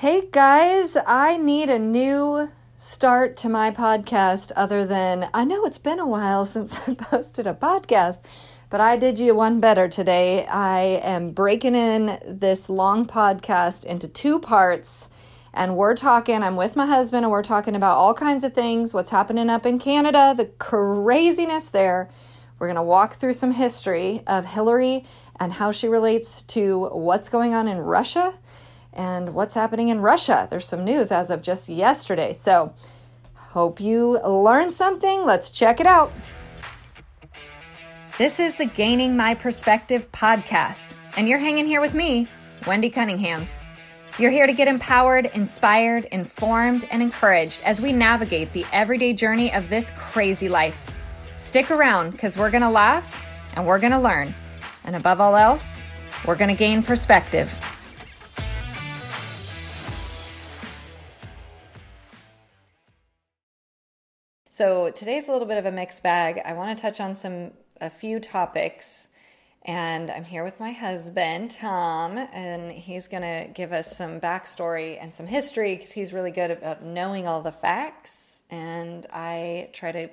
Hey guys, I need a new start to my podcast other than I know it's been a while since I posted a podcast, but I did you one better today. I am breaking in this long podcast into two parts. And we're talking, I'm with my husband, and we're talking about all kinds of things what's happening up in Canada, the craziness there. We're going to walk through some history of Hillary and how she relates to what's going on in Russia and what's happening in Russia. There's some news as of just yesterday. So, hope you learned something. Let's check it out. This is the Gaining My Perspective podcast, and you're hanging here with me, Wendy Cunningham. You're here to get empowered, inspired, informed, and encouraged as we navigate the everyday journey of this crazy life. Stick around because we're going to laugh and we're going to learn. And above all else, we're going to gain perspective. So today's a little bit of a mixed bag. I want to touch on some a few topics and I'm here with my husband, Tom, and he's going to give us some backstory and some history because he's really good about knowing all the facts. And I try to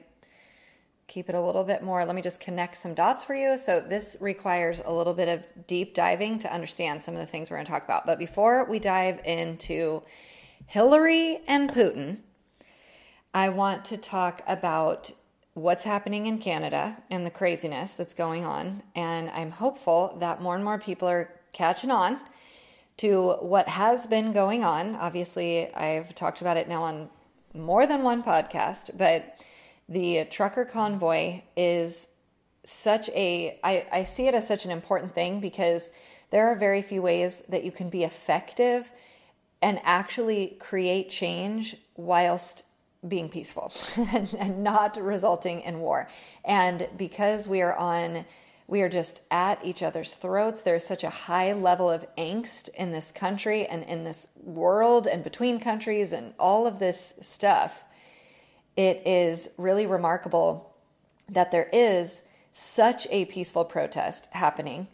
keep it a little bit more. Let me just connect some dots for you. So, this requires a little bit of deep diving to understand some of the things we're going to talk about. But before we dive into Hillary and Putin, I want to talk about what's happening in Canada and the craziness that's going on. And I'm hopeful that more and more people are catching on to what has been going on. Obviously, I've talked about it now on more than one podcast, but the trucker convoy is such a I, I see it as such an important thing because there are very few ways that you can be effective and actually create change whilst being peaceful and, and not resulting in war. And because we are on we are just at each other's throats. There's such a high level of angst in this country and in this world and between countries and all of this stuff. It is really remarkable that there is such a peaceful protest happening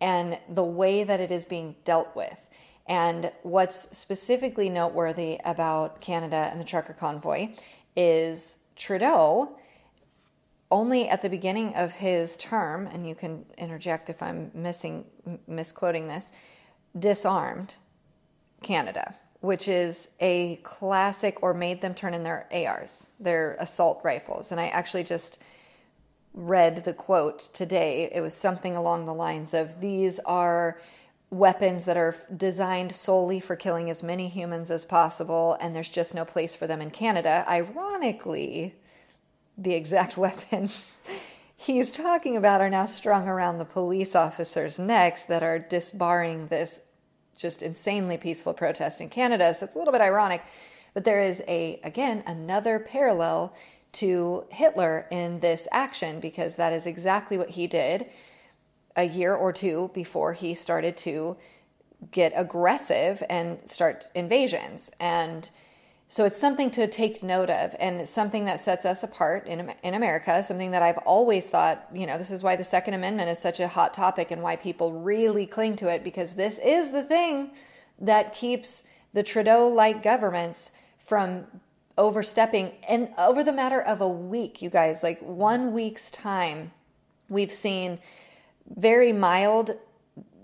and the way that it is being dealt with. And what's specifically noteworthy about Canada and the trucker convoy is Trudeau only at the beginning of his term, and you can interject if I'm missing misquoting this, disarmed Canada, which is a classic or made them turn in their ARs, their assault rifles. And I actually just read the quote today. It was something along the lines of these are weapons that are designed solely for killing as many humans as possible, and there's just no place for them in Canada. Ironically, the exact weapon he's talking about are now strung around the police officers' necks that are disbarring this just insanely peaceful protest in Canada. So it's a little bit ironic, but there is a again another parallel to Hitler in this action because that is exactly what he did a year or two before he started to get aggressive and start invasions. And so it's something to take note of and something that sets us apart in, in America, something that I've always thought, you know, this is why the Second Amendment is such a hot topic and why people really cling to it because this is the thing that keeps the Trudeau like governments from overstepping. And over the matter of a week, you guys, like one week's time, we've seen very mild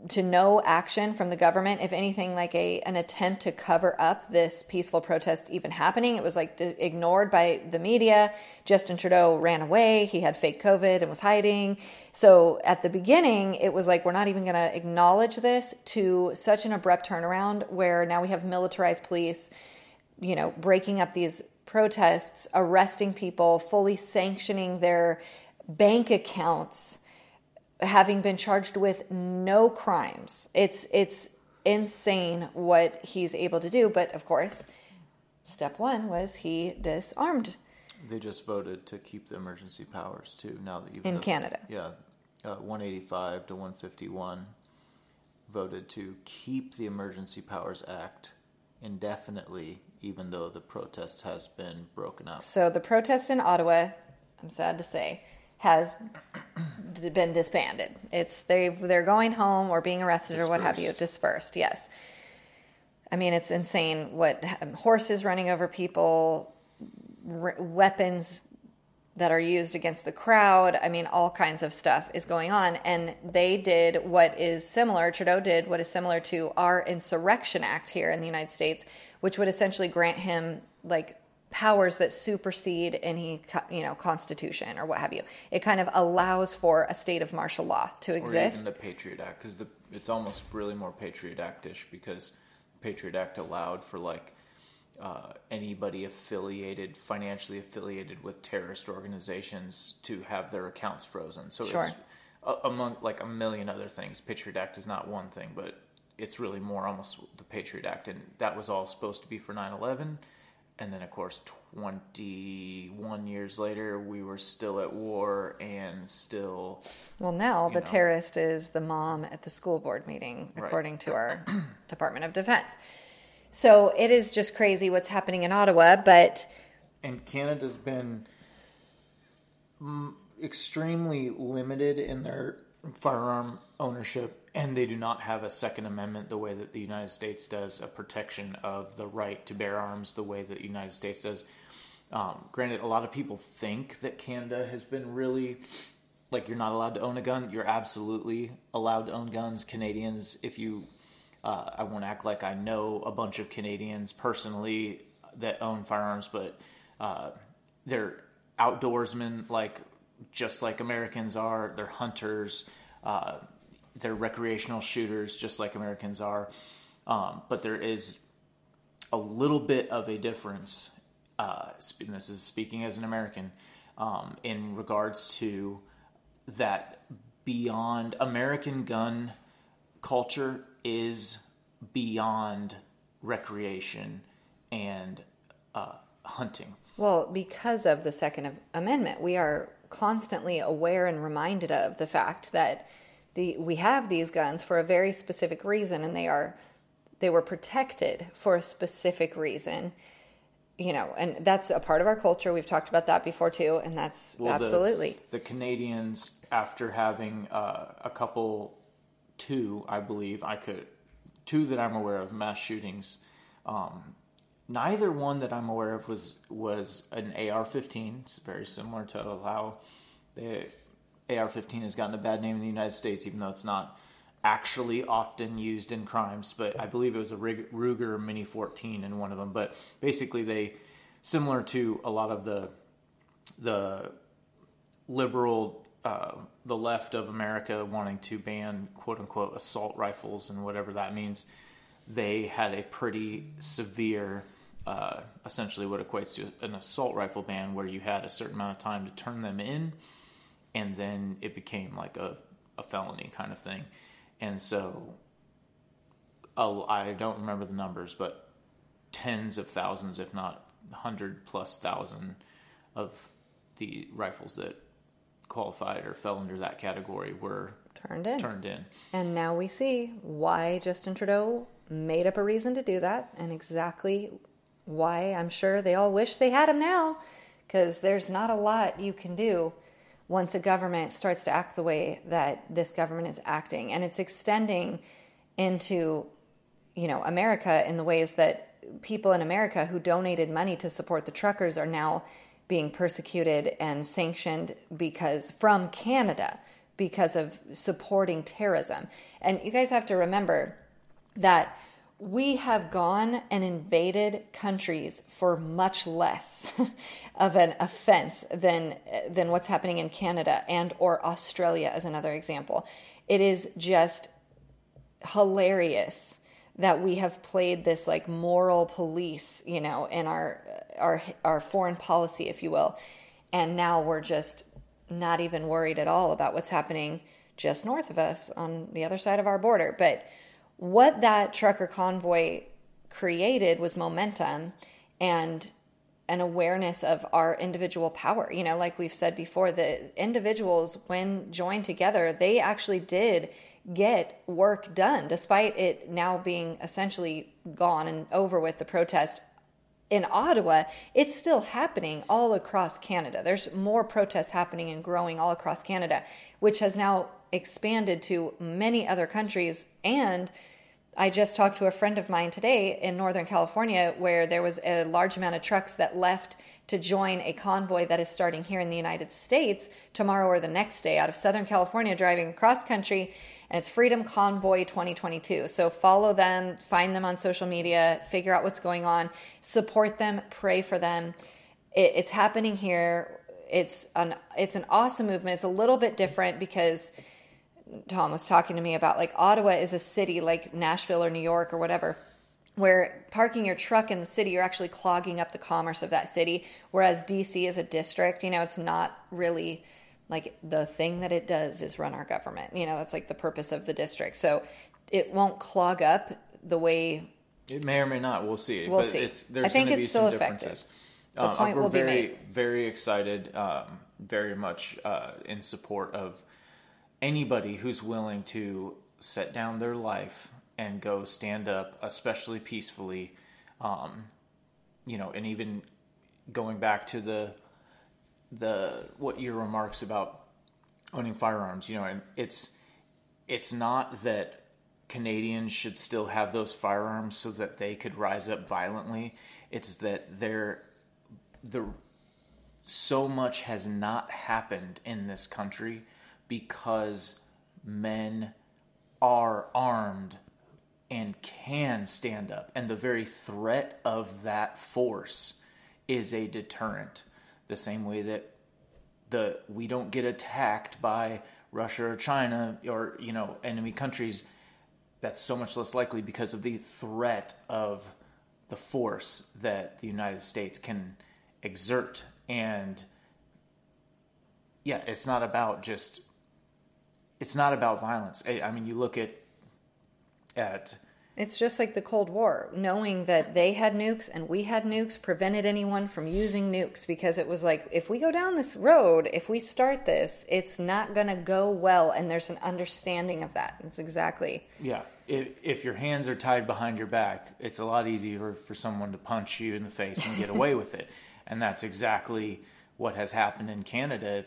to no action from the government. If anything like a an attempt to cover up this peaceful protest even happening it was like ignored by the media. Justin Trudeau ran away. He had fake covid and was hiding. So at the beginning it was like we're not even going to acknowledge this to such an abrupt turnaround where now we have militarized police you know breaking up these protests arresting people fully sanctioning their bank accounts having been charged with no crimes. It's it's insane what he's able to do, but of course, step 1 was he disarmed. They just voted to keep the emergency powers too. Now that you've in Canada, yeah, uh, 185 to 151 voted to keep the Emergency Powers Act indefinitely, even though the protest has been broken up. So the protest in Ottawa, I'm sad to say, has been disbanded. It's they they're going home or being arrested dispersed. or what have you, dispersed. Yes. I mean, it's insane what um, horses running over people, r- weapons that are used against the crowd. I mean, all kinds of stuff is going on. And they did what is similar, Trudeau did what is similar to our Insurrection Act here in the United States, which would essentially grant him like powers that supersede any you know constitution or what have you it kind of allows for a state of martial law to exist or even the patriot act because it's almost really more patriot actish because patriot act allowed for like uh, anybody affiliated, financially affiliated with terrorist organizations, to have their accounts frozen. So sure. it's uh, among like a million other things. Patriot Act is not one thing, but it's really more almost the Patriot Act, and that was all supposed to be for 9/11. And then, of course, 21 years later, we were still at war and still. Well, now the know. terrorist is the mom at the school board meeting, according right. to our Department of Defense. So it is just crazy what's happening in Ottawa, but and Canada's been extremely limited in their firearm ownership, and they do not have a Second Amendment the way that the United States does, a protection of the right to bear arms the way that the United States does. Um, granted, a lot of people think that Canada has been really like you're not allowed to own a gun. You're absolutely allowed to own guns. Canadians, if you uh, I won't act like I know a bunch of Canadians personally that own firearms, but uh, they're outdoorsmen, like just like Americans are. They're hunters. Uh, they're recreational shooters, just like Americans are. Um, but there is a little bit of a difference. Uh, this is speaking as an American um, in regards to that beyond American gun culture is beyond recreation and uh, hunting. Well, because of the Second Amendment, we are constantly aware and reminded of the fact that the we have these guns for a very specific reason, and they are they were protected for a specific reason. You know, and that's a part of our culture. We've talked about that before too, and that's well, absolutely the, the, Canadians. After having uh, a couple two, I believe. I could two that I'm aware of mass shootings. Um, neither one that I'm aware of was was an AR-15. It's very similar to how the AR-15 has gotten a bad name in the United States, even though it's not actually often used in crimes. But I believe it was a Ruger Mini 14 in one of them. But basically, they similar to a lot of the the liberal uh, the left of America wanting to ban quote unquote assault rifles and whatever that means, they had a pretty severe, uh, essentially what equates to an assault rifle ban where you had a certain amount of time to turn them in and then it became like a, a felony kind of thing. And so uh, I don't remember the numbers, but tens of thousands, if not hundred plus thousand of the rifles that qualified or fell under that category were turned in. Turned in. And now we see why Justin Trudeau made up a reason to do that and exactly why I'm sure they all wish they had him now because there's not a lot you can do once a government starts to act the way that this government is acting and it's extending into you know America in the ways that people in America who donated money to support the truckers are now being persecuted and sanctioned because from Canada because of supporting terrorism. And you guys have to remember that we have gone and invaded countries for much less of an offense than than what's happening in Canada and or Australia as another example. It is just hilarious that we have played this like moral police, you know, in our our our foreign policy, if you will, and now we're just not even worried at all about what's happening just north of us on the other side of our border. But what that trucker convoy created was momentum and an awareness of our individual power. You know, like we've said before, the individuals, when joined together, they actually did get work done, despite it now being essentially gone and over with the protest in Ottawa, it's still happening all across Canada. There's more protests happening and growing all across Canada, which has now expanded to many other countries and I just talked to a friend of mine today in Northern California where there was a large amount of trucks that left to join a convoy that is starting here in the United States tomorrow or the next day out of Southern California driving across country. And it's Freedom Convoy 2022. So follow them, find them on social media, figure out what's going on, support them, pray for them. It, it's happening here. It's an it's an awesome movement. It's a little bit different because Tom was talking to me about like Ottawa is a city like Nashville or New York or whatever where parking your truck in the city you're actually clogging up the commerce of that city whereas DC is a district you know it's not really like the thing that it does is run our government you know that's like the purpose of the district. So it won't clog up the way it may or may not. We'll see. We'll but see. it's, there's I think going to it's be still some effective differences. The Um, point we're will be very made. very excited um, very much uh, in support of anybody who's willing to set down their life and go stand up, especially peacefully, um, you know, and even going back to the the what your remarks about owning firearms, you know, and it's it's not that Canadians should still have those firearms so that they could rise up violently. It's that they're the so much has not happened in this country because men are armed and can stand up. And the very threat of that force is a deterrent. The same way that the we don't get attacked by Russia or China or you know enemy countries. That's so much less likely because of the threat of the force that the United States can exert. And yeah, it's not about just it's not about violence. I, I mean, you look at at It's just like the Cold War, knowing that they had nukes and we had nukes prevented anyone from using nukes because it was like, if we go down this road, if we start this, it's not going to go well. And there's an understanding of that. It's exactly. yeah. If if your hands are tied behind your back, it's a lot easier for someone to punch you in the face and get away with it. And that's exactly what has happened in Canada.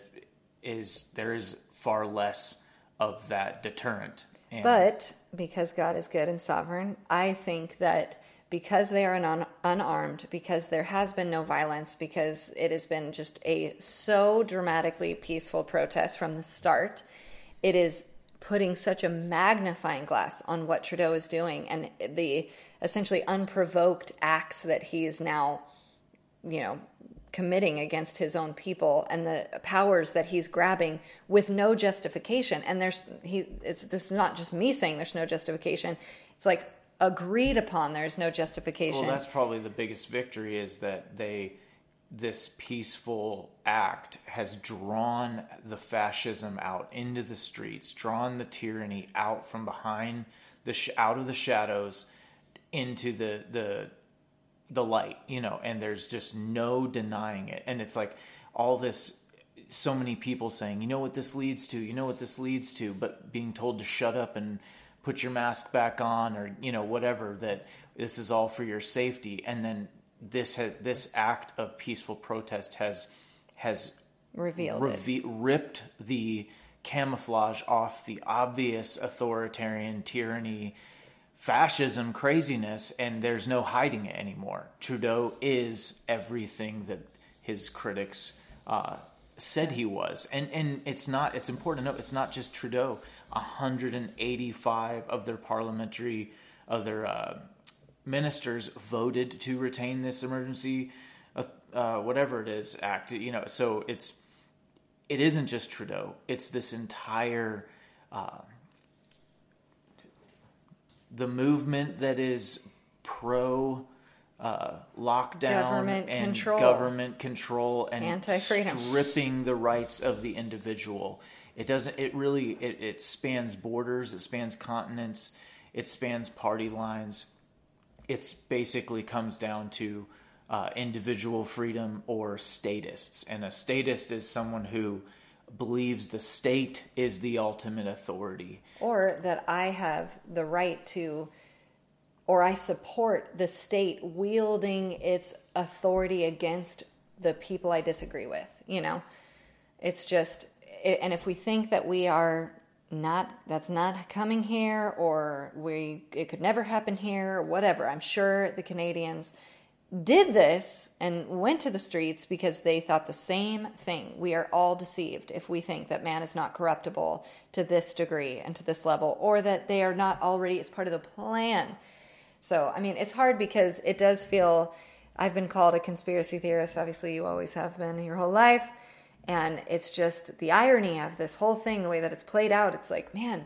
Is there is far less of that deterrent. And But because God is good and sovereign, I think that because they are un- unarmed, because there has been no violence, because it has been just a so dramatically peaceful protest from the start, it is putting such a magnifying glass on what Trudeau is doing and the essentially unprovoked acts that he is now, you know, committing against his own people and the powers that he's grabbing with no justification. And there's he it's this is not just me saying there's no justification. It's like agreed upon there's no justification. Well, that's probably the biggest victory is that they this peaceful act has drawn the fascism out into the streets, drawn the tyranny out from behind the sh- out of the shadows into the the the light, you know, and there's just no denying it. And it's like all this so many people saying, "You know what this leads to? You know what this leads to?" but being told to shut up and put your mask back on or, you know, whatever that this is all for your safety. And then this has this act of peaceful protest has has revealed it. reve- ripped the camouflage off the obvious authoritarian tyranny fascism craziness and there's no hiding it anymore. Trudeau is everything that his critics uh, said he was. And and it's not it's important to note it's not just trudeau. 185 of their parliamentary of their uh, ministers voted to retain this emergency uh, uh, whatever it is act you know so it's it isn't just trudeau. It's this entire uh, the movement that is pro uh, lockdown Government and control. government control and Anti-freedom. stripping the rights of the individual. It doesn't. It really. It, it spans borders. It spans continents. It spans party lines. It's basically comes down to uh, individual freedom or statists, and a statist is someone who believes the state is the ultimate authority. or that I have the right to, or I support the state wielding its authority against the people I disagree with. You know, it's just, and if we think that we are not that's not coming here or we it could never happen here whatever i'm sure the canadians did this and went to the streets because they thought the same thing. We are all deceived if we think that man is not corruptible to this degree and to this level or that they are not already as part of the plan. So i mean it's hard because it does feel i've been called a conspiracy theorist. Obviously you always have been your whole life. And it's just the irony of this whole thing, the way that it's played out. It's like, man,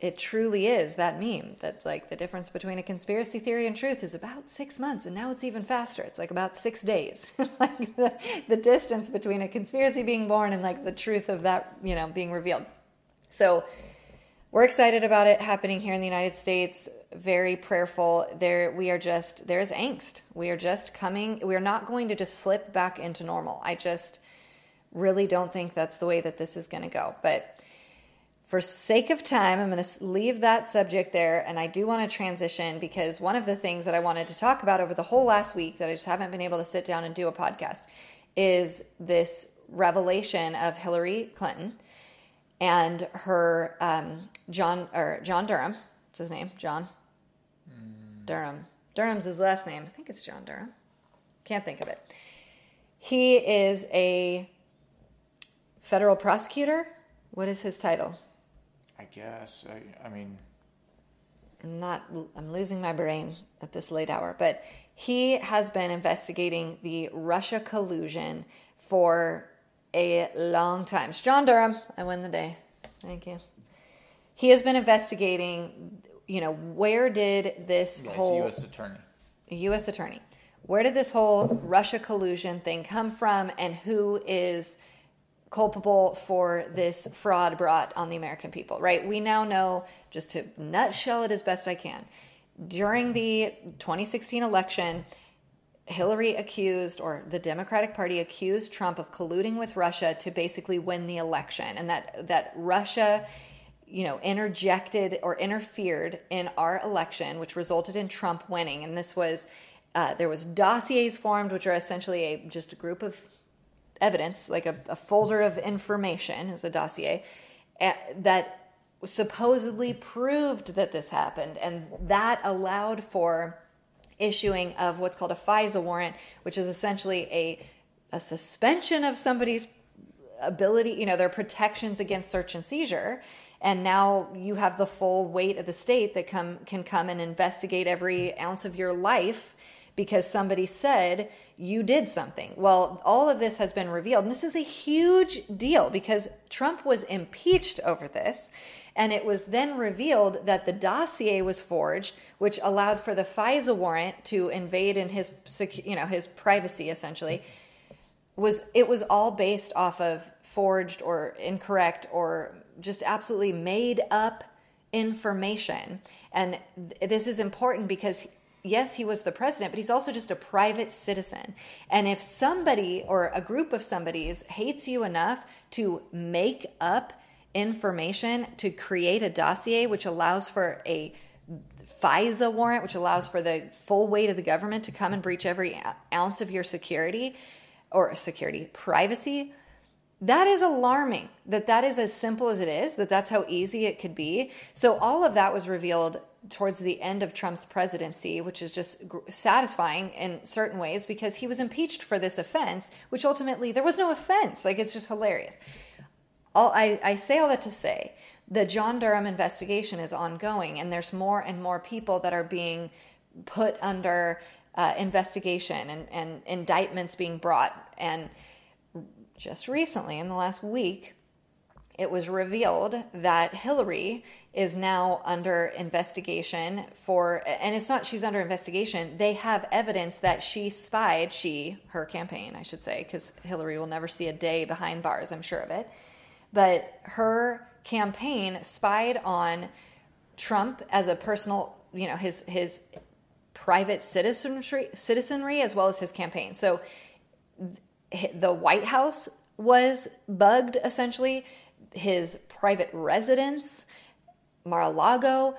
it truly is that meme that's like the difference between a conspiracy theory and truth is about six months and now it's even faster. It's like about six days. Like the, the distance between a conspiracy being born and like the truth of that you know being revealed. So we're excited about it happening here in the united states. Very prayerful. There we are just there's angst. We are just coming we're not going to just slip back into normal. I just really don't think that's the way that this is going to go. But for sake of time, I'm going to leave that subject there. And I do want to transition because one of the things that I wanted to talk about over the whole last week that I just haven't been able to sit down and do a podcast is this revelation of Hillary Clinton and her um, John or John Durham. What's his name? John mm. Durham. Durham's his last name. I think it's John Durham. Can't think of it. He is a federal prosecutor. What is his title? I guess. I, I mean, I'm not. I'm losing my brain at this late hour, but he has been investigating the Russia collusion for a long time. It's John Durham. I win the day. Thank you. He has been investigating. You know, where did this yes, whole U.S. attorney? U.S. attorney. Where did this whole Russia collusion thing come from, and who is culpable for this fraud brought on the American people, right? We now know, just to nutshell it as best I can, during the 2016 election, Hillary accused, or the Democratic Party accused Trump of colluding with Russia to basically win the election, and that that Russia, you know, interjected or interfered in our election, which resulted in Trump winning. And this was uh, there was dossiers formed, which are essentially a just a group of evidence, like a, a folder of information, is a dossier eh, that supposedly proved that this happened, and that allowed for issuing of what's called a FISA warrant, which is essentially a a suspension of somebody's ability, you know, their protections against search and seizure. And now you have the full weight of the state that come can come and investigate every ounce of your life because somebody said you did something. Well, all of this has been revealed. And this is a huge deal because Trump was impeached over this. And it was then revealed that the dossier was forged, which allowed for the FISA warrant to invade in his, you know, his privacy essentially. Was it was all based off of forged or incorrect or just absolutely made up information. And th- this is important because yes, he was the president, but he's also just a private citizen. And if somebody or a group of somebody's hates you enough to make up information to create a dossier which allows for a FISA warrant, which allows for the full weight of the government to come and breach every ounce of your security or security privacy, that is alarming that that is as simple as it is that that's how easy it could be so all of that was revealed towards the end of Trump's presidency, which is just satisfying in certain ways because he was impeached for this offense, which ultimately there was no offense. Like it's just hilarious. All I, I say all that to say the John Durham investigation is ongoing, and there's more and more people that are being put under uh, investigation and, and indictments being brought. And just recently, in the last week, it was revealed that Hillary is now under investigation for, and it's not she's under investigation. They have evidence that she spied, she, her campaign, I should say, because Hillary will never see a day behind bars, I'm sure of it. But her campaign spied on Trump as a personal, you know, his, his private citizenry, citizenry as well as his campaign. So the White House was bugged essentially his private residence, Mar-a-Lago,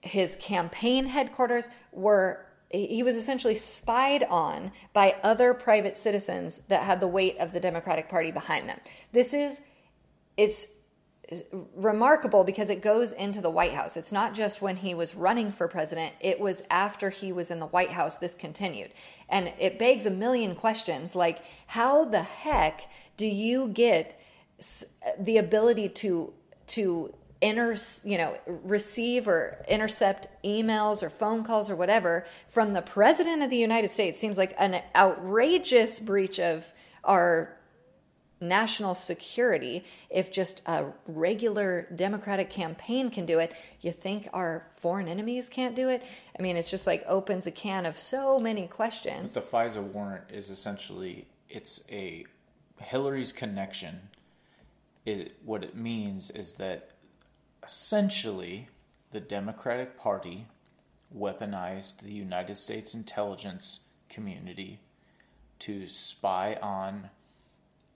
his campaign headquarters were he was essentially spied on by other private citizens that had the weight of the Democratic Party behind them. This is it's remarkable because it goes into the White House. It's not just when he was running for president, it was after he was in the White House this continued. And it begs a million questions like how the heck do you get the ability to to inter you know receive or intercept emails or phone calls or whatever from the president of the United States seems like an outrageous breach of our national security if just a regular democratic campaign can do it you think our foreign enemies can't do it? I mean it's just like opens a can of so many questions. The fisa warrant is essentially it's a hillary's connection. It, what it means is that essentially the democratic party weaponized the united states intelligence community to spy on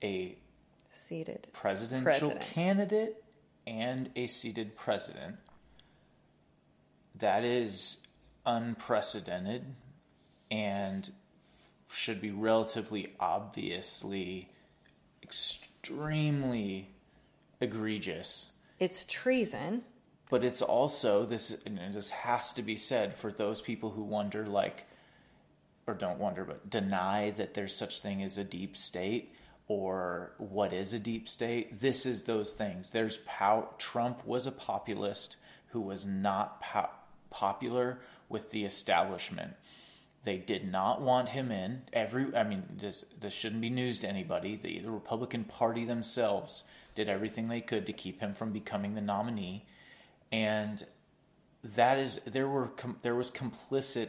a seated presidential president. candidate and a seated president. That is unprecedented and should be relatively obviously extremely egregious. It's treason. But it's also this this has to be said for those people who wonder like or don't wonder but deny that there's such thing as a deep state or what is a deep state. This is those things. There's pow- Trump was a populist who was not po- popular with the establishment. They did not want him in. Every, I mean, this this shouldn't be news to anybody. The, the Republican Party themselves did everything they could to keep him from becoming the nominee, and that is there were com- there was complicit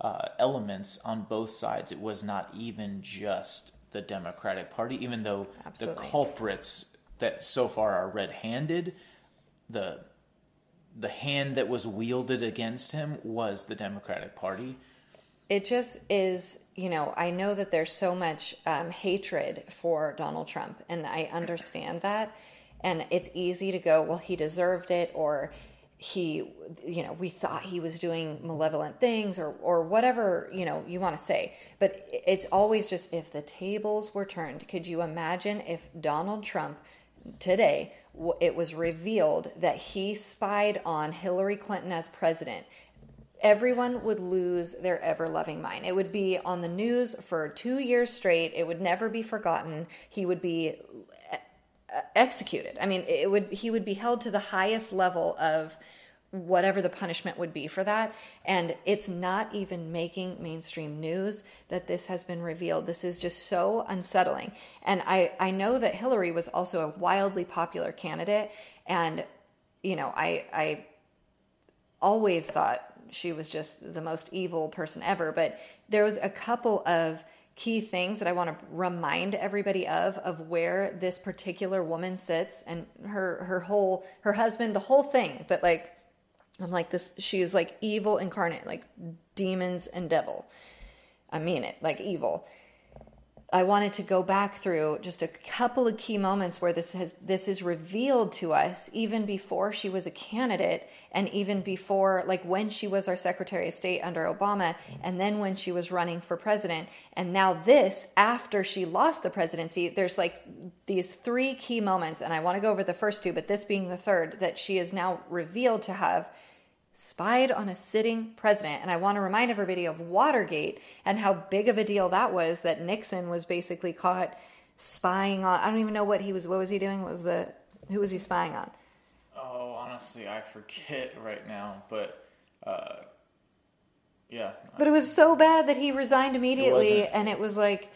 uh, elements on both sides. It was not even just the Democratic Party, even though Absolutely. the culprits that so far are red-handed, the the hand that was wielded against him was the Democratic Party. It just is, you know, I know that there's so much um, hatred for Donald Trump, and I understand that. And it's easy to go, well, he deserved it, or he you know we thought he was doing malevolent things or or whatever you know you want to say but it's always just if the tables were turned could you imagine if Donald Trump today it was revealed that he spied on Hillary Clinton as president everyone would lose their ever loving mind. It would be on the news for 2 years straight. It would never be forgotten. He would be executed. I mean, it would he would be held to the highest level of whatever the punishment would be for that. And it's not even making mainstream news that this has been revealed. This is just so unsettling. And I, I know that Hillary was also a wildly popular candidate. And, you know, I, I always thought she was just the most evil person ever. But there was a couple of key things that I want to remind everybody of of where this particular woman sits and her her whole her husband the whole thing. But like I'm like this she's like evil incarnate like demons and devil. I mean it like evil I wanted to go back through just a couple of key moments where this has this is revealed to us even before she was a candidate and even before like when she was our Secretary of State under Obama and then when she was running for president. And now this after she lost the presidency there's like these three key moments and I want to go over the first two but this being the third that she is now revealed to have spied on a sitting president. And I want to remind everybody of Watergate and how big of a deal that was that Nixon was basically caught spying on I don't even know what he was what was he doing? What was the who was he spying on? Oh, honestly, I forget right now, but uh yeah. But it was so bad that he resigned immediately it and it was like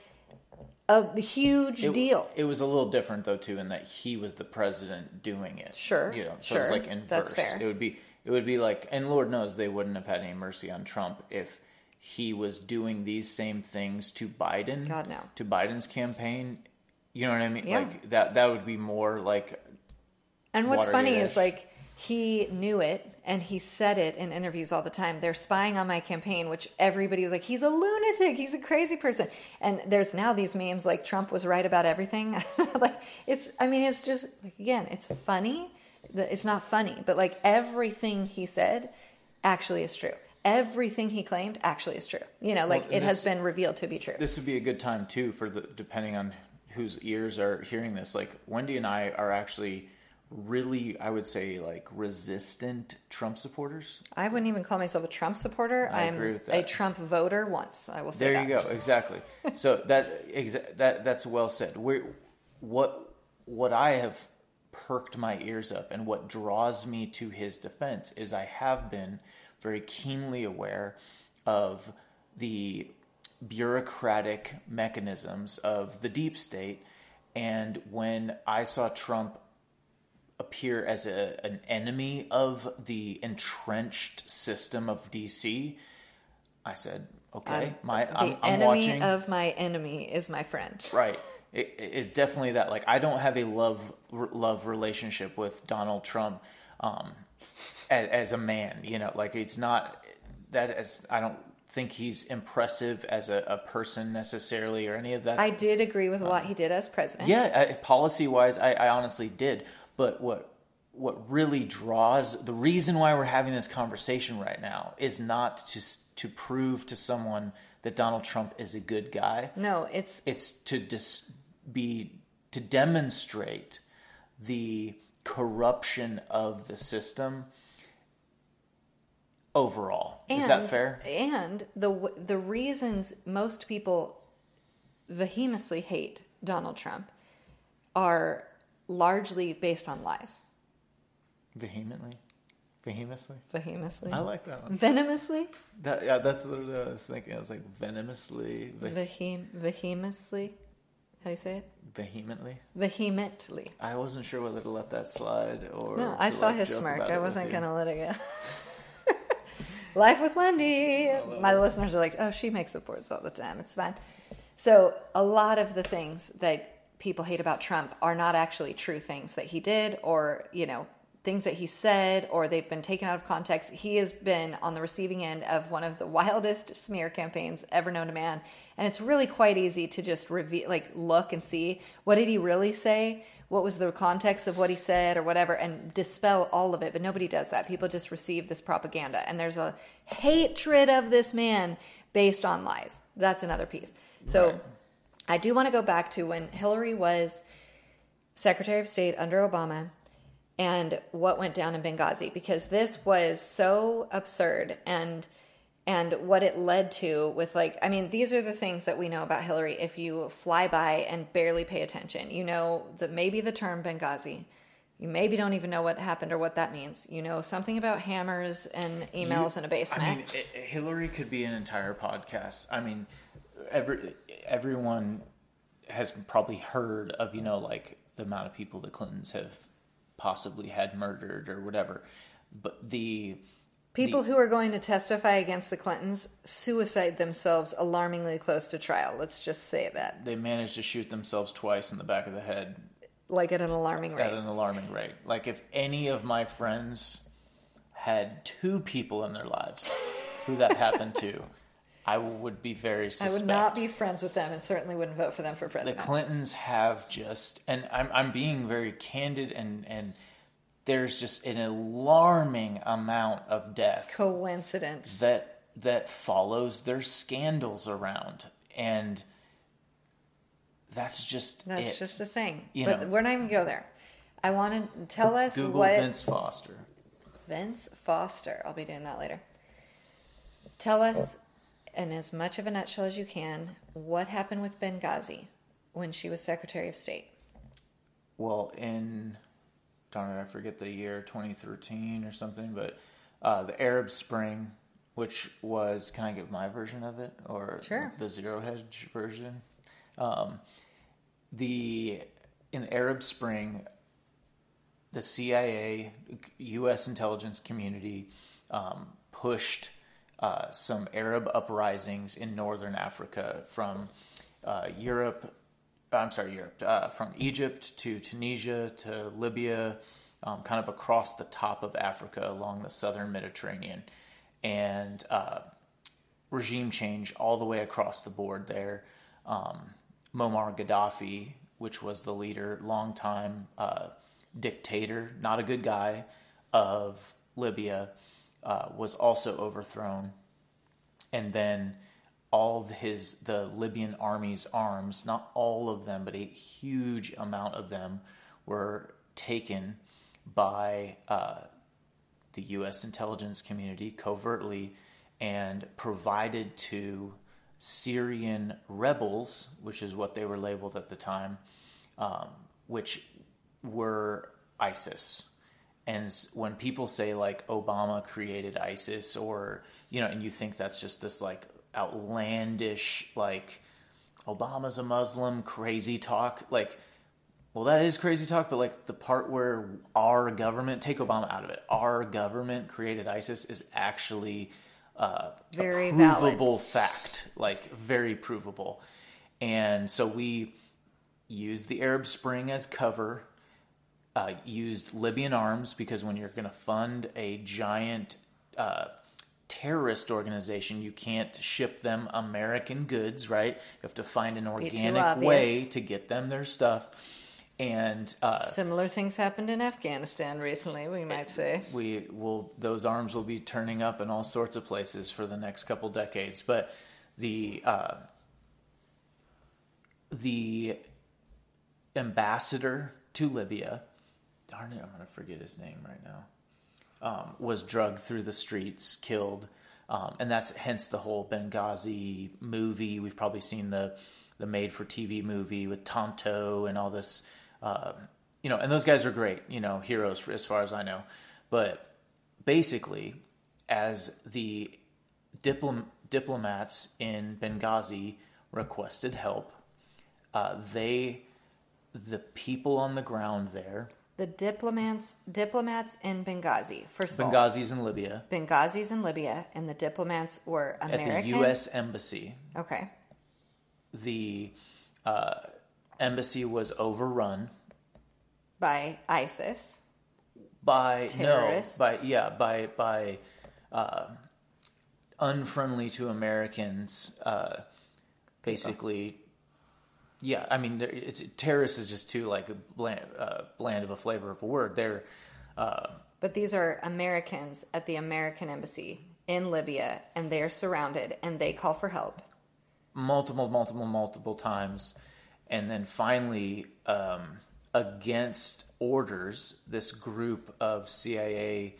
a huge it, deal. It was a little different though too in that he was the president doing it. Sure. You know, so sure. it was like inverse. That's fair. It would be it would be like, and Lord knows they wouldn't have had any mercy on Trump if he was doing these same things to Biden. God no. To Biden's campaign. You know what I mean? Yeah. Like that that would be more like And what's funny is like he knew it and he said it in interviews all the time. They're spying on my campaign, which everybody was like, he's a lunatic, he's a crazy person. And there's now these memes like Trump was right about everything. like it's I mean, it's just like again, it's funny it's not funny, but like everything he said actually is true. Everything he claimed actually is true. You know, like well, it this, has been revealed to be true. This would be a good time too for the depending on whose ears are hearing this. Like Wendy and I are actually really, I would say, like resistant Trump supporters. I wouldn't even call myself a Trump supporter. I am agree with that. a. Trump voter once. I will say There that. you go. Exactly. so that exa- that that's well said. we what what I have perked my ears up and what draws me to his defense is I have been very keenly aware of the bureaucratic mechanisms of the deep state and when I saw Trump appear as a, an enemy of the entrenched system of DC, I said, okay, my The I'm, I'm enemy watching. of my enemy is my friend. right. It, it's definitely that. Like, I don't have a love love relationship with Donald Trump um, as, as a man. You know, like it's not that as I don't think he's impressive as a, a person necessarily or any of that. I did agree with a lot he did as president. Yeah, policy wise, I, I honestly did. But what what really draws the reason why we're having this conversation right now is not to to prove to someone that Donald Trump is a good guy. No, it's It's to dis, be to demonstrate the corruption of the system overall. is that fair? And the the reasons most people vehemently hate Donald Trump are largely based on lies. Vehemently, vehemently. Vehemently, I like that one. venomously, That, yeah, that's literally what I was thinking. I was like venomously, ve- Vehem- vehemently. How do you say it? vehemently. Vehemently. I wasn't sure whether to let that slide or. No, I saw like, his smirk. I wasn't gonna let it go. Life with Wendy. My listeners are like, oh, she makes up words all the time. It's fine. So a lot of the things that people hate about Trump are not actually true things that he did, or you know, things that he said, or they've been taken out of context. He has been on the receiving end of one of the wildest smear campaigns ever known to man, and it's really quite easy to just reveal, like, look and see what did he really say what was the context of what he said or whatever and dispel all of it. But nobody does that. People just receive this propaganda. And there's a hatred of this man based on lies. That's another piece. So Right. i do want to go back to when hillary was secretary of state under obama and what went down in benghazi because this was so absurd and and what it led to with like i mean these are the things that we know about hillary. If you fly by and barely pay attention you know that maybe the term benghazi. You maybe don't even know what happened or what that means. You know something about hammers and emails in a basement. I mean, Hillary could be an entire podcast. I mean, every everyone has probably heard of you know like the amount of people the Clintons have possibly had murdered or whatever, but the people who are going to testify against the clintons suicide themselves alarmingly close to trial. Let's just say that. They managed to shoot themselves twice in the back of the head. Like at an alarming rate. at an alarming rate. Like if any of my friends had two people in their lives who that happened to, I would be very i would not be friends with them and certainly wouldn't vote for them for president. the Clintons have just, and I'm I'm being very candid, and and there's just an alarming amount of death coincidence that that follows their scandals around, and that's just That's it. just the thing. You but know. we're not even go there. I want to tell us Google what Vince Foster. Vince Foster. I'll be doing that later. Tell us, in as much of a nutshell as you can, what happened with Benghazi when she was Secretary of State. Well, in darn it, I forget the year, 2013 or something, but uh, the Arab Spring, which was, can I give my version of it or Sure. the zero hedge version? Um, the in Arab Spring, the CIA, U.S. intelligence community, um, pushed uh, some Arab uprisings in northern Africa from uh, Europe. I'm sorry, Europe, uh, from Egypt to Tunisia to Libya, um, kind of across the top of Africa along the southern Mediterranean, and uh, regime change all the way across the board there. Um, Muammar Gaddafi, which was the leader, longtime uh, dictator, not a good guy, of Libya, uh, was also overthrown. And then all his the Libyan army's arms, not all of them, but a huge amount of them were taken by uh, the U.S. intelligence community covertly and provided to Syrian rebels, which is what they were labeled at the time, um, which were ISIS. And when people say like Obama created ISIS, or you know, and you think that's just this like outlandish like Obama's a Muslim crazy talk, like well, that is crazy talk, but like the part where our government, take Obama out of it, our government created ISIS is actually uh, very a provable valid. fact, like very provable. And so we use the Arab Spring as cover, uh, used Libyan arms because when you're going to fund a giant uh, terrorist organization, you can't ship them American goods, right? You have to find an organic way to get them their stuff and uh, similar things happened in Afghanistan recently. We might say we will; those arms will be turning up in all sorts of places for the next couple decades. But the uh, the ambassador to Libya, darn it, I'm to forget his name right now, um, was drugged through the streets, killed, um, and that's hence the whole Benghazi movie. We've probably seen the the made for TV movie with Tonto and all this uh, you know, and those guys are great, you know, heroes for, as far as I know. But basically, as the diplom- diplomats in Benghazi requested help, uh, they, the people on the ground there, the diplomats diplomats in Benghazi. First of all, Benghazi's all, in Libya. Benghazi's in Libya, and the diplomats were American. At the U.S. embassy. Okay. The uh, embassy was overrun by ISIS. By Terrorists. no, by yeah, by by uh, unfriendly to Americans. Uh, basically, yeah. I mean, it's terrorist is just too like bland, uh, bland of a flavor of a word. They're uh, but these are Americans at the American embassy in Libya, and they're surrounded, and they call for help multiple, multiple, multiple times and then finally, um, against orders, this group of CIA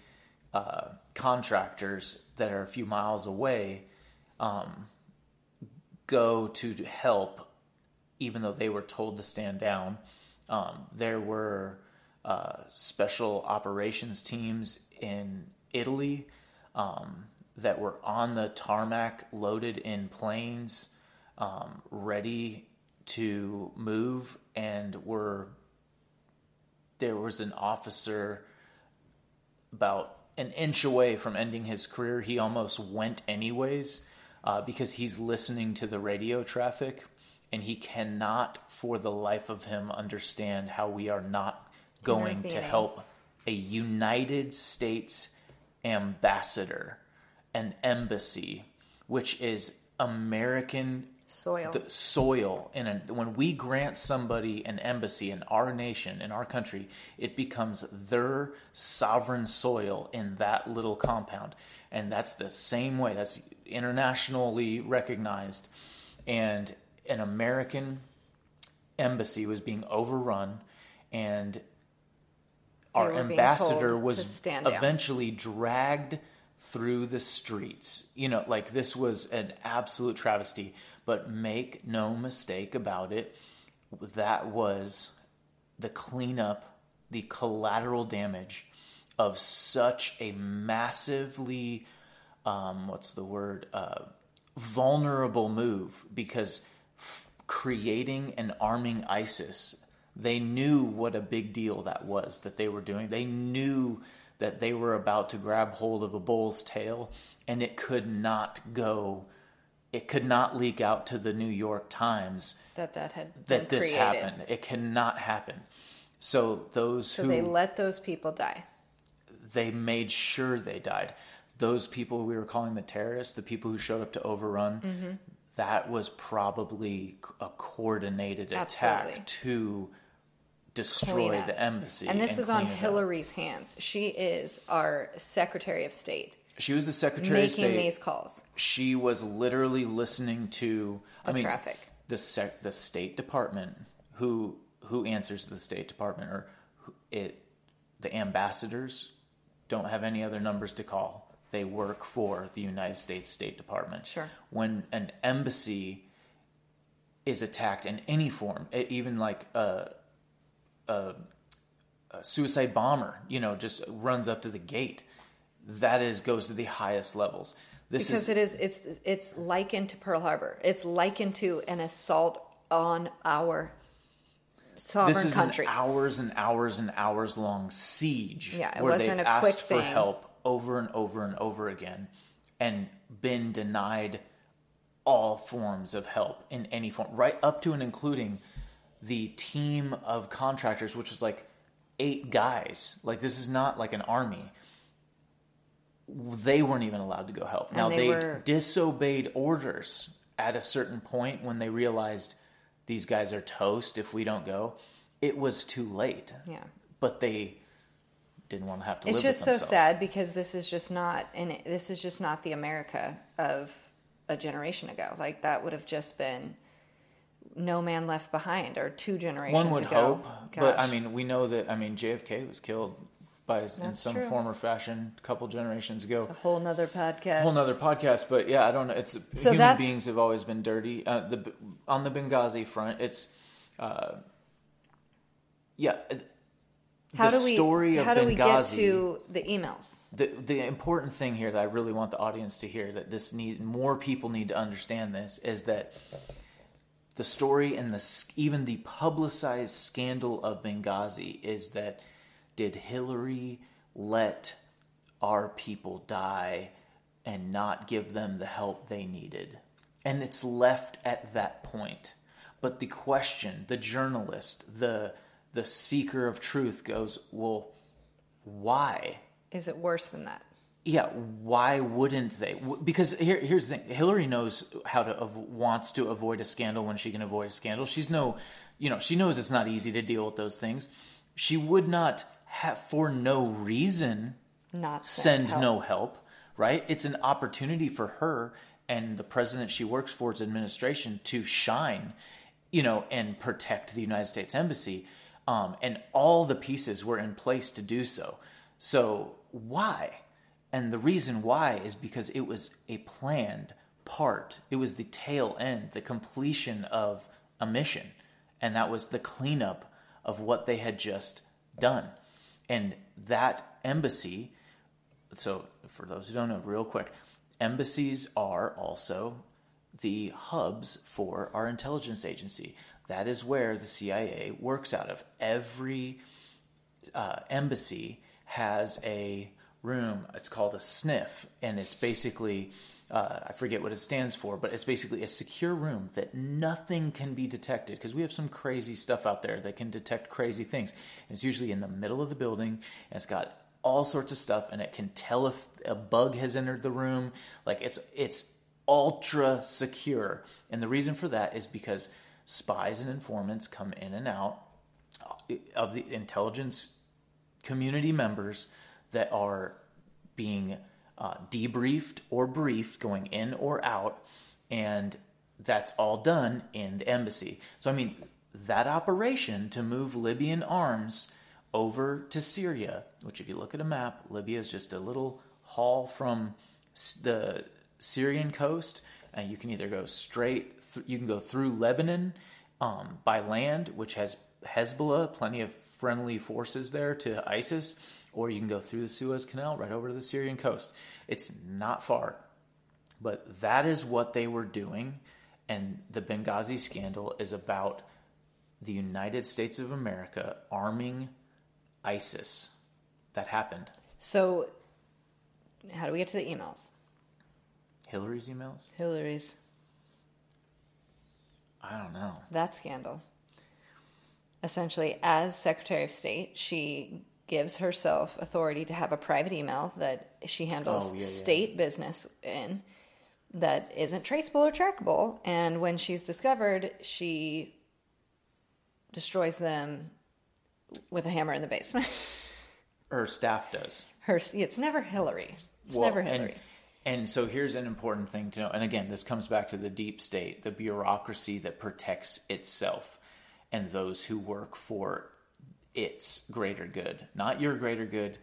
uh, contractors that are a few miles away um, go to help, even though they were told to stand down. Um, there were uh, special operations teams in Italy um, that were on the tarmac, loaded in planes, um, ready to move and were there was an officer about an inch away from ending his career. He almost went anyways uh, because he's listening to the radio traffic and he cannot, for the life of him, understand how we are not going to help a United States ambassador, an embassy, which is American soil. the soil. And when we grant somebody an embassy in our nation in our country it becomes their sovereign soil in that little compound. And that's the same way. That's internationally recognized. And an american embassy was being overrun and our ambassador was eventually dragged through the streets. You know, like this was an absolute travesty. But make no mistake about it, that was the cleanup, the collateral damage of such a massively, um, what's the word, uh, vulnerable move because creating and arming ISIS, they knew what a big deal that was that they were doing. They knew that they were about to grab hold of a bull's tail and it could not go it could not leak out to the New York Times that that had that this created. happened. It cannot happen. So those so who they let those people die. They made sure they died. Those people we were calling the terrorists, the people who showed up to overrun, mm-hmm. That was probably a coordinated Absolutely. attack to destroy the embassy. And this and is on Hillary's up. hands. She is our Secretary of State. She was the Secretary of State. Making these calls. She was literally listening to the I mean, traffic. The sec, the State Department, who who answers the State Department, or it the ambassadors don't have any other numbers to call. They work for the United States State Department. Sure. When an embassy is attacked in any form, even like a, a, a suicide bomber, you know, just runs up to the gate, that is goes to the highest levels. This because is it is it's it's likened to Pearl Harbor. It's likened to an assault on our sovereign this is country. an hours and hours and hours long siege Yeah, it where wasn't they've a asked quick for thing. help over and over and over again and been denied all forms of help in any form right up to and including the team of contractors which was like eight guys. Like this is not like an army. They weren't even allowed to go help. Now they they, were- disobeyed orders at a certain point when they realized these guys are toast if we don't go. It was too late. Yeah. but they didn't want to have to It's just so sad because this is just not and this is just not the America of a generation ago. Like that would have just been no man left behind or two generations One would ago. hope, but I mean, we know that. I mean, JFK was killed by in some true. form or fashion a couple generations ago. a whole nother podcast. whole nother podcast, but yeah, I don't know. It's So human beings have always been dirty. Uh, the on the Benghazi front, it's uh, yeah. How the do we story of how do we get to the emails? the the important thing here that I really want the audience to hear that this need more people need to understand this is that the story and the even the publicized scandal of Benghazi is that did Hillary let our people die and not give them the help they needed and it's left at that point but the question the journalist the the seeker of truth goes well why Is it worse than that? yeah, why wouldn't they? Because here, here's the thing: Hillary knows how to wants to avoid a scandal when she can avoid a scandal. She's no, you know, she knows it's not easy to deal with those things. She would not have, for no reason, Not send help. no help. Right? It's an opportunity for her and the president she works for's administration to shine, you know, and protect the United States embassy. Um, and all the pieces were in place to do so. So why? And the reason why is because it was a planned part. It was the tail end, the completion of a mission. And that was the cleanup of what they had just done. And that embassy, so for those who don't know, real quick, embassies are also the hubs for our intelligence agency. That is where the CIA works out of. Every uh, embassy has a room. It's called a SCIF, and it's basically uh, I forget what it stands for, but it's basically a secure room that nothing can be detected because we have some crazy stuff out there that can detect crazy things. And it's usually in the middle of the building, and it's got all sorts of stuff, and it can tell if a bug has entered the room. Like it's it's ultra secure, and the reason for that is because spies and informants come in and out of the intelligence community members that are being uh, debriefed or briefed going in or out and that's all done in the embassy. So i mean that operation to move libyan arms over to syria which if you look at a map libya is just a little haul from the syrian coast and you can either go straight th- you can go through lebanon um, by land which has hezbollah plenty of friendly forces there to isis or you can go through the Suez Canal right over to the Syrian coast. It's not far. But that is what they were doing. And the Benghazi scandal is about the United States of America arming ISIS. That happened. So, how do we get to the emails? Hillary's emails? Hillary's I don't know. that scandal. Essentially, as Secretary of State, she gives herself authority to have a private email that she handles Oh, yeah, yeah. state business in that isn't traceable or trackable. And when she's discovered, she destroys them with a hammer in the basement. Her staff does. Her, it's never Hillary. It's Well, never Hillary. And so here's an important thing to know. And again, this comes back to the deep state, the bureaucracy that protects itself and those who work for its greater good, not your greater good,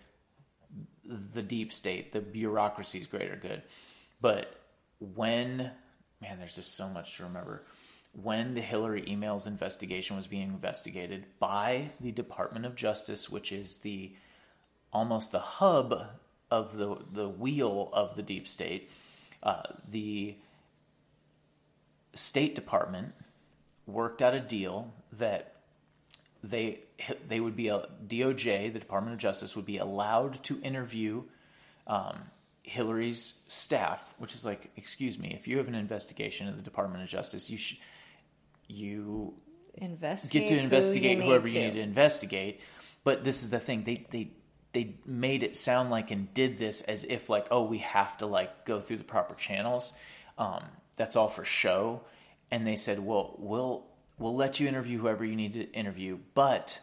the deep state, the bureaucracy's greater good. But when, man, there's just so much to remember. When the Hillary emails investigation was being investigated by the Department of Justice, which is the almost the hub of the the wheel of the deep state, uh, the State Department worked out a deal that they they would be a DOJ, the Department of Justice, would be allowed to interview um, Hillary's staff, which is like, excuse me, if you have an investigation in the Department of Justice, you should you investigate get to investigate who you whoever you to. need to investigate. But this is the thing they they they made it sound like and did this as if like oh we have to like go through the proper channels. Um, that's all for show. And they said, well, we'll we'll let you interview whoever you need to interview, but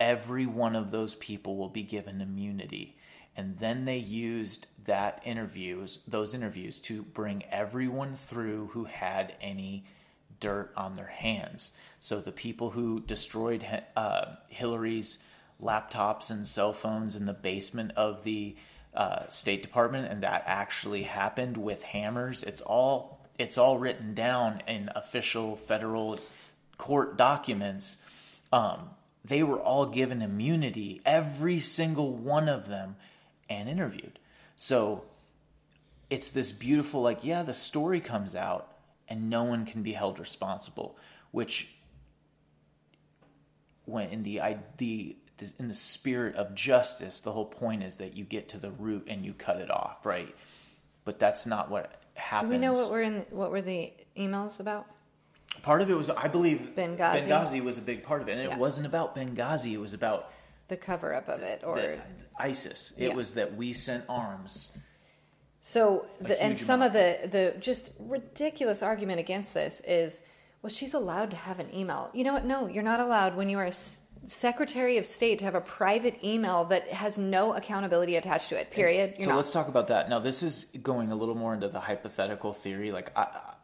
every one of those people will be given immunity. And then they used that interviews, those interviews, to bring everyone through who had any dirt on their hands. So the people who destroyed uh, Hillary's laptops and cell phones in the basement of the uh, State Department, and that actually happened with hammers. It's all it's all written down in official federal court documents. Um, they were all given immunity, every single one of them, and interviewed. So it's this beautiful, like, yeah, the story comes out and no one can be held responsible, which when in the the this- in the spirit of justice, the whole point is that you get to the root and you cut it off, right? But that's not what happened. Do happens. we know what were in what were the emails about? Part of it was, I believe, Benghazi? Benghazi was a big part of it, and Yeah. it wasn't about Benghazi. It was about The cover up of it, or the, ISIS. It Yeah. was that we sent arms. So, the, and some of the the just ridiculous argument against this is, well, she's allowed to have an email. You know what? No, you're not allowed when you are a Secretary of State to have a private email that has no accountability attached to it. Period. You're so not. let's talk about that. Now, this is going a little more into the hypothetical theory. Like, I, I-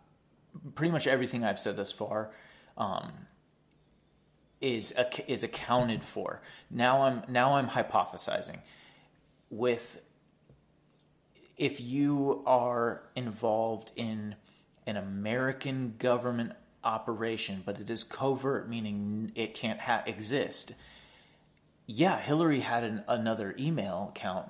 pretty much everything I've said thus far um, is is accounted for. Now I'm now I'm hypothesizing with if you are involved in an American government operation, but it is covert, meaning it can't ha- exist. Yeah, Hillary had an, another email account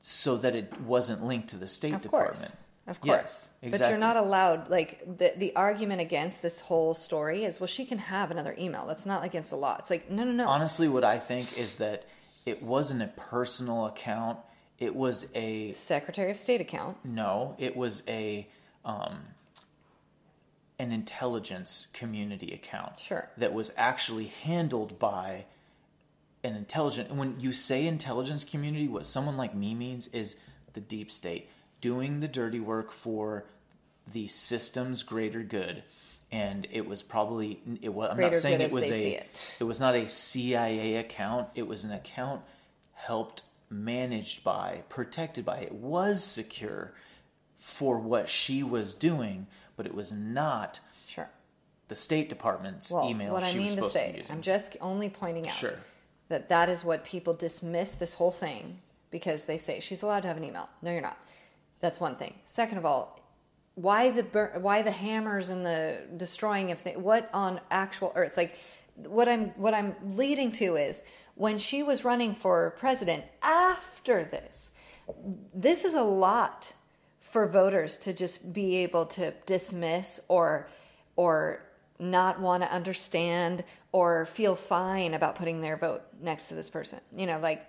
so that it wasn't linked to the State Of Department. course. Of Yeah, course. But exactly. you're not allowed like the the argument against this whole story is well she can have another email. That's not against the law. It's like no no no. Honestly, what I think is that it wasn't a personal account. It was a Secretary of State account. no. It was a um, an intelligence community account. Sure. That was actually handled by an intelligent. And when you say intelligence community, what someone like me means is the deep state doing the dirty work for the system's greater good. And it was probably it was. I'm Greater not saying it was a. it. It was not a CIA account. It was an account helped, managed by, protected by. It was secure for what she was doing, but it was not Sure. the State Department's Well, email what I she mean was to to, say, using. I'm just only pointing out Sure. that that is what people dismiss this whole thing because they say she's allowed to have an email. No, you're not. That's one thing. Second of all, why the bur- why the hammers and the destroying of things? What on actual earth? Like what I'm what I'm leading to is when she was running for president after this. This is a lot for voters to just be able to dismiss or or not want to understand or feel fine about putting their vote next to this person. You know, like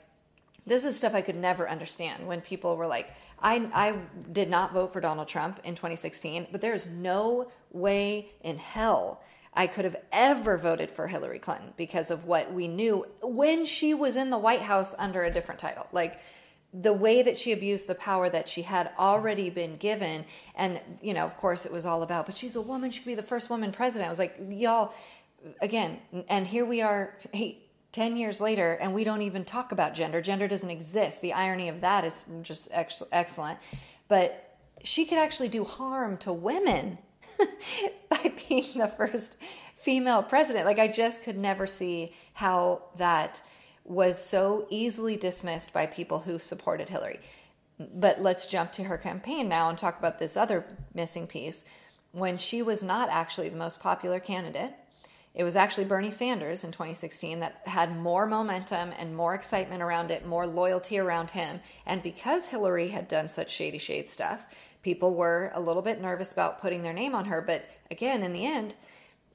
this is stuff I could never understand when people were like, I, I did not vote for Donald Trump in 2016, but there's no way in hell I could have ever voted for Hillary Clinton because of what we knew when she was in the White House under a different title. Like, the way that she abused the power that she had already been given and you know of course it was all about but she's a woman. She could be the first woman president. I was like y'all again and here we are hey 10 years later and we don't even talk about gender. Gender doesn't exist. The irony of that is just ex- excellent. But she could actually do harm to women by being the first female president. Like, I just could never see how that was so easily dismissed by people who supported Hillary. But let's jump to her campaign now and talk about this other missing piece. When she was not actually the most popular candidate, it was actually Bernie Sanders in 2016 that had more momentum and more excitement around it, more loyalty around him. And because Hillary had done such shady shade stuff, people were a little bit nervous about putting their name on her. But again, in the end,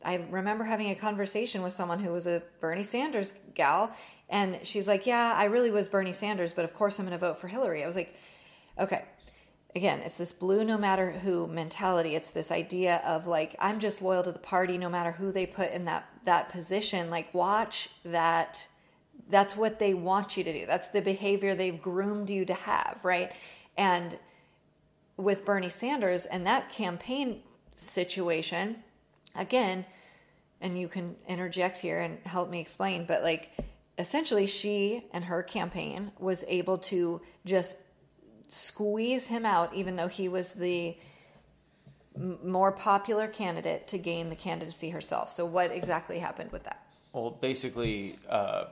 I remember having a conversation with someone who was a Bernie Sanders gal, and she's like, Yeah, I really was Bernie Sanders, but of course I'm going to vote for Hillary. I was like, Okay. Again, it's this blue no matter who mentality. It's this idea of like, I'm just loyal to the party no matter who they put in that, that position. Like, watch that. That's what they want you to do. That's the behavior they've groomed you to have, right? And with Bernie Sanders and that campaign situation, again, and you can interject here and help me explain, but like essentially she and her campaign was able to just squeeze him out, even though he was the more popular candidate to gain the candidacy herself. So, what exactly happened with that? Well, basically, uh,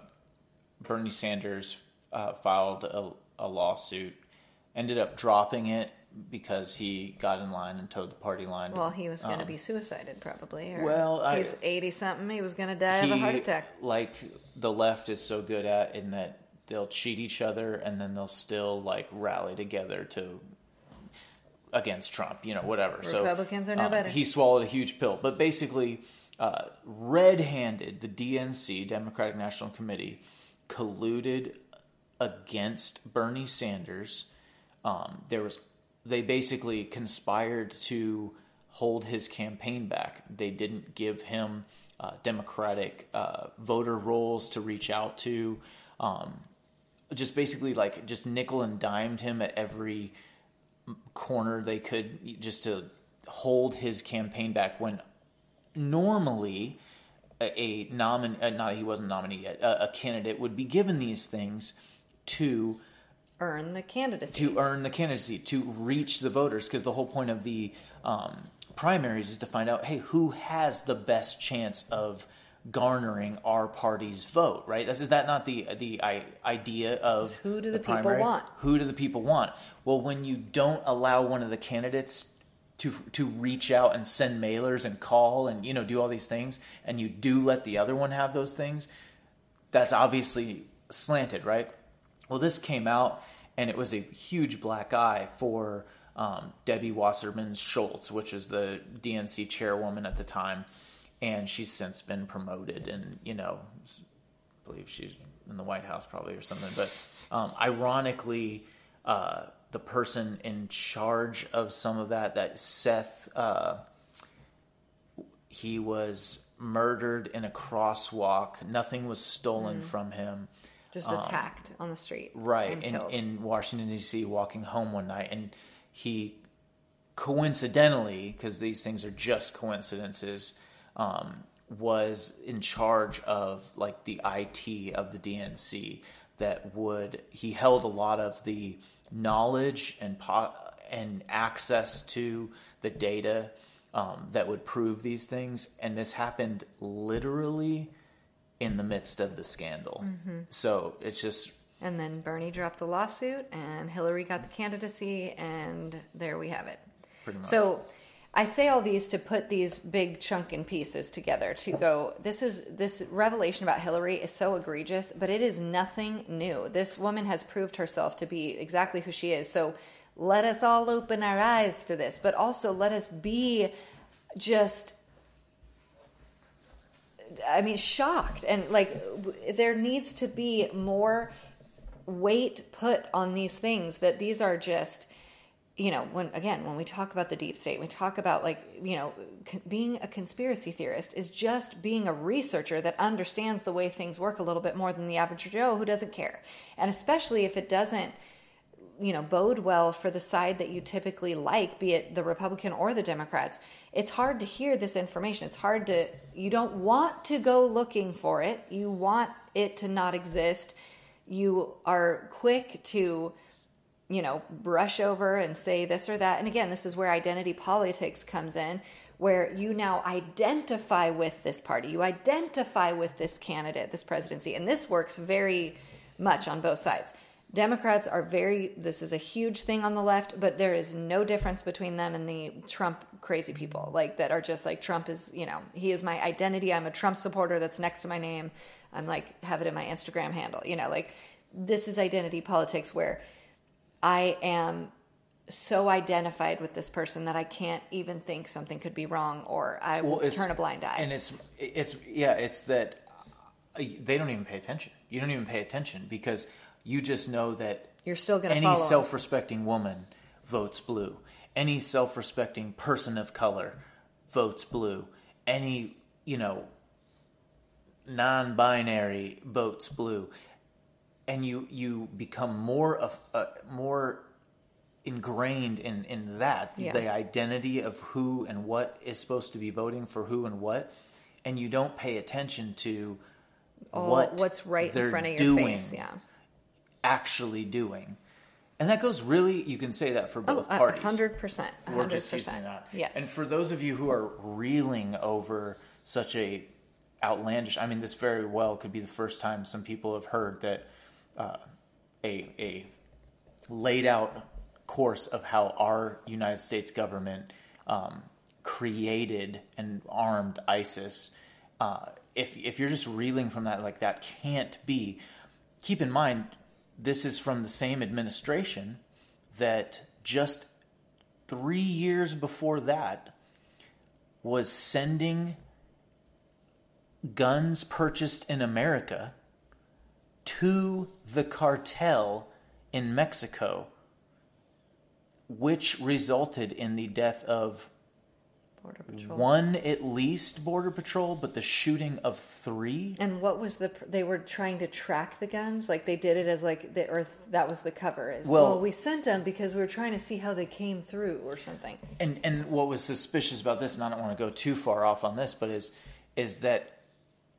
Bernie Sanders uh, filed a, a lawsuit, ended up dropping it because he got in line and towed the party line. Well, he was going to um, be suicided probably. well, he's eighty something. He was going to die he, of a heart attack. Like the left is so good at in that they'll cheat each other and then they'll still like rally together to against Trump, you know, whatever. So Republicans so, are no um, better. He swallowed a huge pill, but basically, uh, red-handed, the DNC Democratic National Committee colluded against Bernie Sanders. Um, there was they basically conspired to hold his campaign back. They didn't give him uh, Democratic uh, voter rolls to reach out to. Um, just basically like just nickel and dimed him at every corner they could just to hold his campaign back when normally a, nominee, uh, not he wasn't nominee yet, a, a, candidate would be given these things to earn the candidacy. To earn the candidacy, to reach the voters, because the whole point of the um, primaries is to find out, hey, who has the best chance of garnering our party's vote, right? This, is that not the the idea of who do the, the people primary? want? Who do the people want? Well, when you don't allow one of the candidates to to reach out and send mailers and call and you know do all these things, and you do let the other one have those things, that's obviously slanted, right? Well, this came out and it was a huge black eye for um, Debbie Wasserman Schultz, which is the DNC chairwoman at the time and she's since been promoted and you know I believe she's in the White House probably or something but um, ironically uh, the person in charge of some of that that Seth uh, he was murdered in a crosswalk nothing was stolen mm. from him just um, attacked on the street right in, in Washington D.C. walking home one night and he coincidentally because these things are just coincidences um, was in charge of like the IT of the DNC that would he held a lot of the knowledge and po- and access to the data um, that would prove these things and this happened literally in the midst of the scandal mm-hmm. so it's just and then Bernie dropped the lawsuit and Hillary got the candidacy and there we have it so I say all these to put these big chunking pieces together to go, this is this revelation about Hillary is so egregious, but it is nothing new. This woman has proved herself to be exactly who she is. So let us all open our eyes to this, but also let us be just I mean shocked and like there needs to be more weight put on these things that these are just you know, when again, when we talk about the deep state, we talk about like, you know, being a conspiracy theorist is just being a researcher that understands the way things work a little bit more than the average Joe who doesn't care. And especially if it doesn't, you know, bode well for the side that you typically like, be it the Republican or the Democrats, it's hard to hear this information. It's hard to, you don't want to go looking for it. You want it to not exist. You are quick to, you know, brush over and say this or that. And again, this is where identity politics comes in, where you now identify with this party, you identify with this candidate, this presidency. And this works very much on both sides. Democrats are very, this is a huge thing on the left, but there is no difference between them and the Trump crazy people, like that are just like, Trump is, you know, he is my identity. I'm a Trump supporter that's next to my name. I'm like, have it in my Instagram handle, you know, like this is identity politics where I am so identified with this person that I can't even think something could be wrong or I will turn a blind eye. And it's it's yeah, it's that uh, they don't even pay attention. You don't even pay attention because you just know that You're still going to any self-respecting woman votes blue. Any self-respecting person of color votes blue. Any, you know, non-binary votes blue. And you you become more of uh, more ingrained in in that Yeah. the identity of who and what is supposed to be voting for who and what and you don't pay attention to All- what what's right in front of your doing face. Yeah. Actually doing and that goes really you can say that for Oh, both a parties hundred percent. a we're just using that Yes. and for those of you who are reeling over such a outlandish i mean this very well could be the first time some people have heard that uh, a a laid out course of how our United States government um, created and armed ISIS. Uh, if if you're just reeling from that, like that can't be. Keep in mind, this is from the same administration that just three years before that was sending guns purchased in America to the cartel in Mexico, which resulted in the death of Border Patrol. one at least border patrol, but the shooting of three. And what was the? They were trying to track the guns, like they did it as like the Earth. That was the cover. Is well, Well- we sent them because we were trying to see how they came through or something. And and what was suspicious about this, and I don't want to go too far off on this, but is is that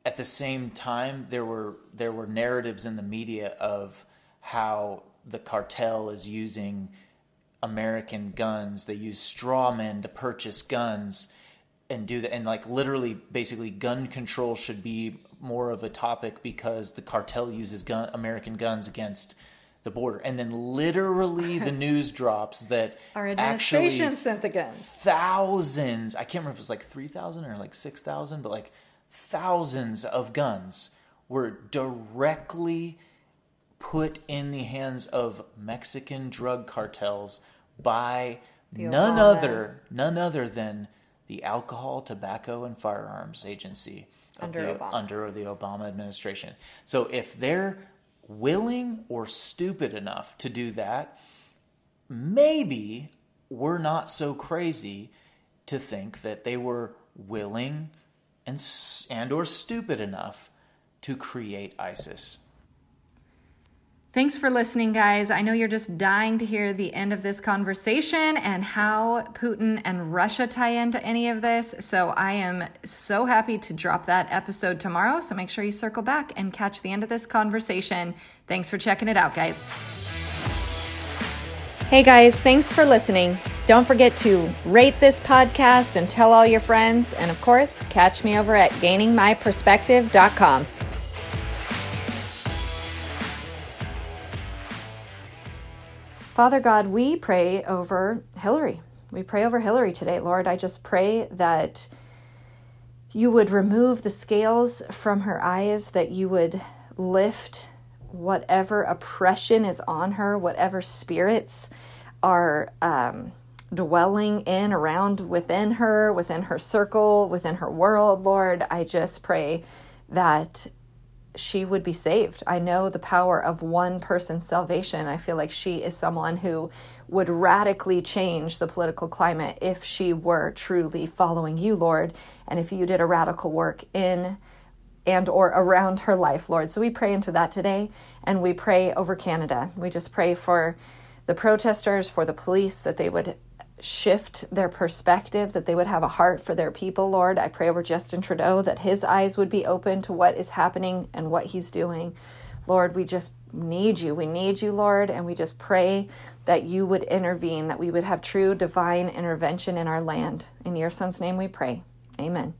at the same time there were there were narratives in the media of how the cartel is using American guns. They use straw men to purchase guns and do that and like literally basically gun control should be more of a topic because the cartel uses gun American guns against the border. And then literally the news drops that Our actually administration sent the guns. thousands i can't remember if it was like 3000 or like 6000 but like thousands of guns were directly put in the hands of mexican drug cartels by The none Obama- other none other than the alcohol tobacco and firearms agency Under the, Obama. under the obama administration so if they're willing or stupid enough to do that maybe we're not so crazy to think that they were willing and and or stupid enough to create ISIS. Thanks for listening, guys. I know you're just dying to hear the end of this conversation and how Putin and Russia tie into any of this. So I am so happy to drop that episode tomorrow. So make sure you circle back and catch the end of this conversation. Thanks for checking it out, guys. Hey, guys, thanks for listening. Don't forget to rate this podcast and tell all your friends. And of course, catch me over at gainingmyperspective.com. Father God, we pray over Hillary. We pray over Hillary today, Lord. I just pray that you would remove the scales from her eyes, that you would lift whatever oppression is on her, whatever spirits are um, dwelling in, around within her, within her circle, within her world, Lord. I just pray that she would be saved. I know the power of one person's salvation. I feel like she is someone who would radically change the political climate if she were truly following you, Lord, and if you did a radical work in and or around her life, Lord. So we pray into that today and we pray over Canada. We just pray for the protesters, for the police that they would shift their perspective, that they would have a heart for their people, Lord. I pray over Justin Trudeau that his eyes would be open to what is happening and what he's doing. Lord, we just need you. We need you, Lord, and we just pray that you would intervene, that we would have true divine intervention in our land. In your son's name we pray. Amen.